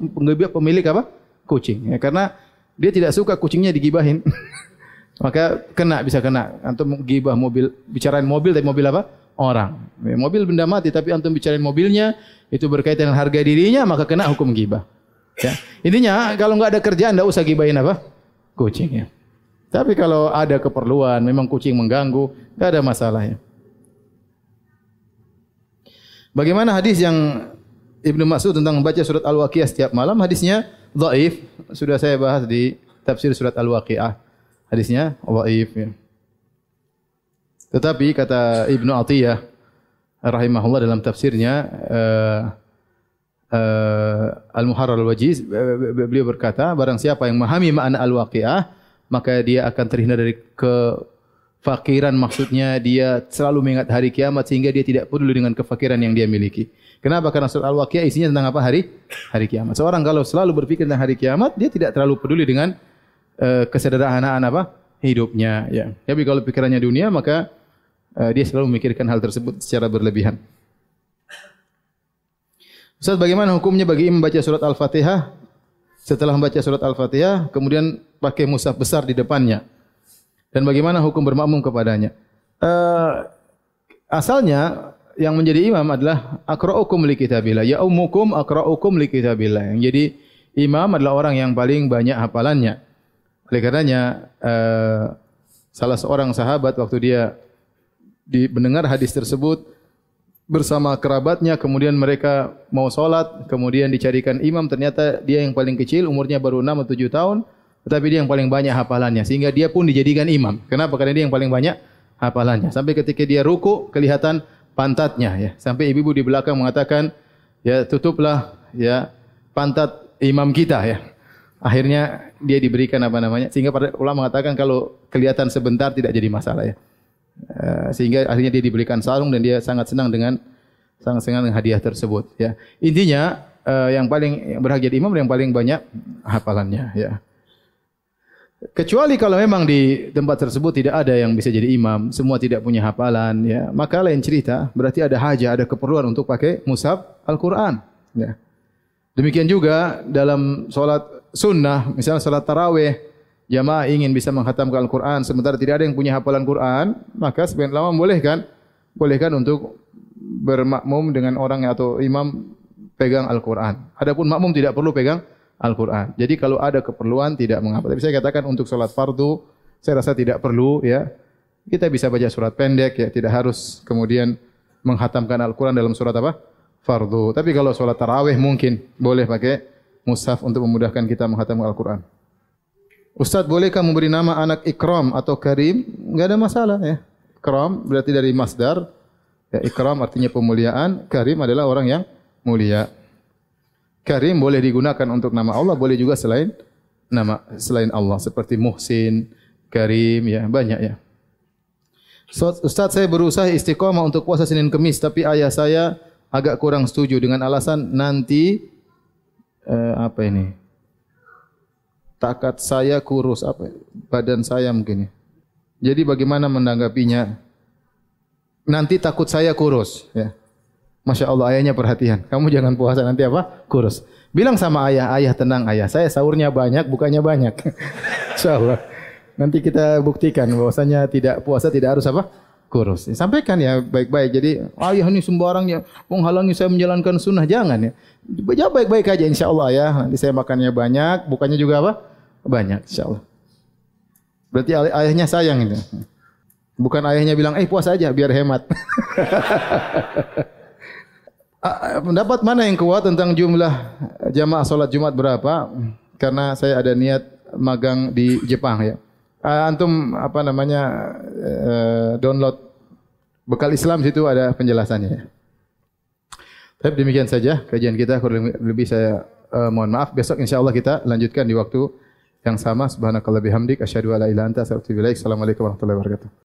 pemilik apa? Kucing. Ya, karena dia tidak suka kucingnya digibahin. Maka kena bisa kena. Antum gibah mobil, bicarain mobil tapi mobil apa? Orang. Ya, mobil benda mati tapi antum bicarain mobilnya itu berkaitan dengan harga dirinya maka kena hukum gibah. Ya. Intinya kalau enggak ada kerjaan enggak usah gibahin apa? Kucing ya. Tapi kalau ada keperluan, memang kucing mengganggu, enggak ada masalahnya. Bagaimana hadis yang Ibnu Mas'ud tentang membaca surat Al-Waqiah setiap malam? Hadisnya dhaif sudah saya bahas di tafsir surat Al-Waqiah. Hadisnya dhaif ya. Tetapi kata Ibnu Atiyah rahimahullah dalam tafsirnya uh, uh, Al-Muharrar Al-Wajiz beliau berkata barang siapa yang memahami makna Al-Waqiah maka dia akan terhindar dari kefakiran maksudnya dia selalu mengingat hari kiamat sehingga dia tidak peduli dengan kefakiran yang dia miliki. Kenapa? Karena surat Al-Waqiah isinya tentang apa? Hari hari kiamat. Seorang kalau selalu berpikir tentang hari kiamat, dia tidak terlalu peduli dengan uh, kesederhanaan apa? hidupnya, ya. Tapi kalau pikirannya dunia, maka uh, dia selalu memikirkan hal tersebut secara berlebihan. Ustaz, bagaimana hukumnya bagi imam membaca surat Al-Fatihah setelah membaca surat Al-Fatihah kemudian pakai mushaf besar di depannya? Dan bagaimana hukum bermakmum kepadanya? Uh, asalnya yang menjadi imam adalah akra'ukum li kitabillah. Ya ummukum akra'ukum li kitabillah. Yang jadi imam adalah orang yang paling banyak hafalannya. Oleh karenanya uh, salah seorang sahabat waktu dia di mendengar hadis tersebut bersama kerabatnya kemudian mereka mau sholat kemudian dicarikan imam ternyata dia yang paling kecil umurnya baru 6 atau 7 tahun tetapi dia yang paling banyak hafalannya sehingga dia pun dijadikan imam kenapa karena dia yang paling banyak hafalannya sampai ketika dia ruku kelihatan pantatnya ya. Sampai ibu-ibu di belakang mengatakan ya tutuplah ya pantat imam kita ya. Akhirnya dia diberikan apa namanya sehingga para ulama mengatakan kalau kelihatan sebentar tidak jadi masalah ya. Eh, sehingga akhirnya dia diberikan sarung dan dia sangat senang dengan sangat senang dengan hadiah tersebut ya. Intinya uh, yang paling yang berhak jadi imam yang paling banyak hafalannya ya kecuali kalau memang di tempat tersebut tidak ada yang bisa jadi imam semua tidak punya hafalan ya maka lain cerita berarti ada hajat ada keperluan untuk pakai mushaf Al-Qur'an ya demikian juga dalam solat sunnah misalnya solat tarawih jamaah ingin bisa menghatamkan Al-Quran sementara tidak ada yang punya hafalan Quran, maka sebagian lama boleh kan? Boleh kan untuk bermakmum dengan orang atau imam pegang Al-Quran. Adapun makmum tidak perlu pegang Al-Quran. Jadi kalau ada keperluan tidak mengapa. Tapi saya katakan untuk solat fardu, saya rasa tidak perlu ya. Kita bisa baca surat pendek ya, tidak harus kemudian menghatamkan Al-Quran dalam surat apa? Fardu. Tapi kalau solat tarawih mungkin boleh pakai mushaf untuk memudahkan kita menghatamkan Al-Quran. Ustaz bolehkah memberi nama anak Ikram atau Karim? Enggak ada masalah ya. Ikram berarti dari masdar. Ya, Ikram artinya pemuliaan. Karim adalah orang yang mulia. Karim boleh digunakan untuk nama Allah, boleh juga selain nama selain Allah seperti Muhsin, Karim ya, banyak ya. Ustaz saya berusaha istiqamah untuk puasa Senin Kemis tapi ayah saya agak kurang setuju dengan alasan nanti eh, apa ini? takat saya kurus apa badan saya mungkin ya. Jadi bagaimana menanggapinya? Nanti takut saya kurus ya. Masya Allah ayahnya perhatian. Kamu jangan puasa nanti apa? Kurus. Bilang sama ayah, ayah tenang ayah. Saya sahurnya banyak, bukannya banyak. Insya Allah. Nanti kita buktikan bahwasanya tidak puasa tidak harus apa? Kurus. Sampaikan ya baik-baik. Jadi ayah ini sembarang ya menghalangi saya menjalankan sunnah. Jangan ya. Jawab baik-baik aja insya Allah ya. Nanti saya makannya banyak, bukannya juga apa? banyak insyaallah. Berarti ayahnya sayang itu. Bukan ayahnya bilang, "Eh, puas aja biar hemat." Pendapat mana yang kuat tentang jumlah jamaah salat Jumat berapa? Karena saya ada niat magang di Jepang ya. Antum apa namanya eh, download bekal Islam situ ada penjelasannya ya. Tapi demikian saja kajian kita kurang lebih saya uh, mohon maaf besok insyaallah kita lanjutkan di waktu yang sama subhanakallah bihamdik asyhadu alla ilaha illa anta astaghfiruka wa atubu ilaik assalamualaikum warahmatullahi wabarakatuh